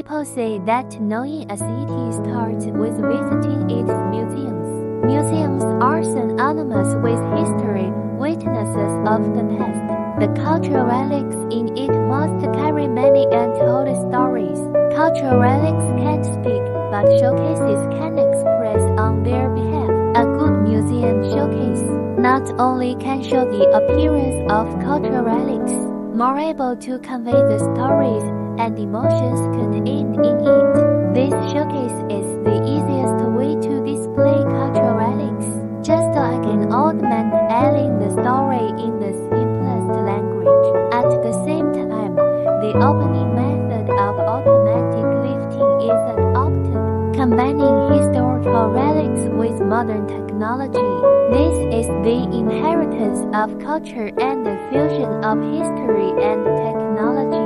People say that knowing a city starts with visiting its museums. Museums are synonymous with history, witnesses of the past. The cultural relics in it must carry many untold stories. Cultural relics can't speak, but showcases can express on their behalf. A good museum showcase not only can show the appearance of cultural relics, more able to convey the stories and emotions contained in it. This showcase is the easiest way to display cultural relics, just like an old man telling the story in the simplest language. At the same time, the opening method of automatic lifting is adopted, combining historical relics with modern technology. This is the inheritance of culture and the fusion of history and technology.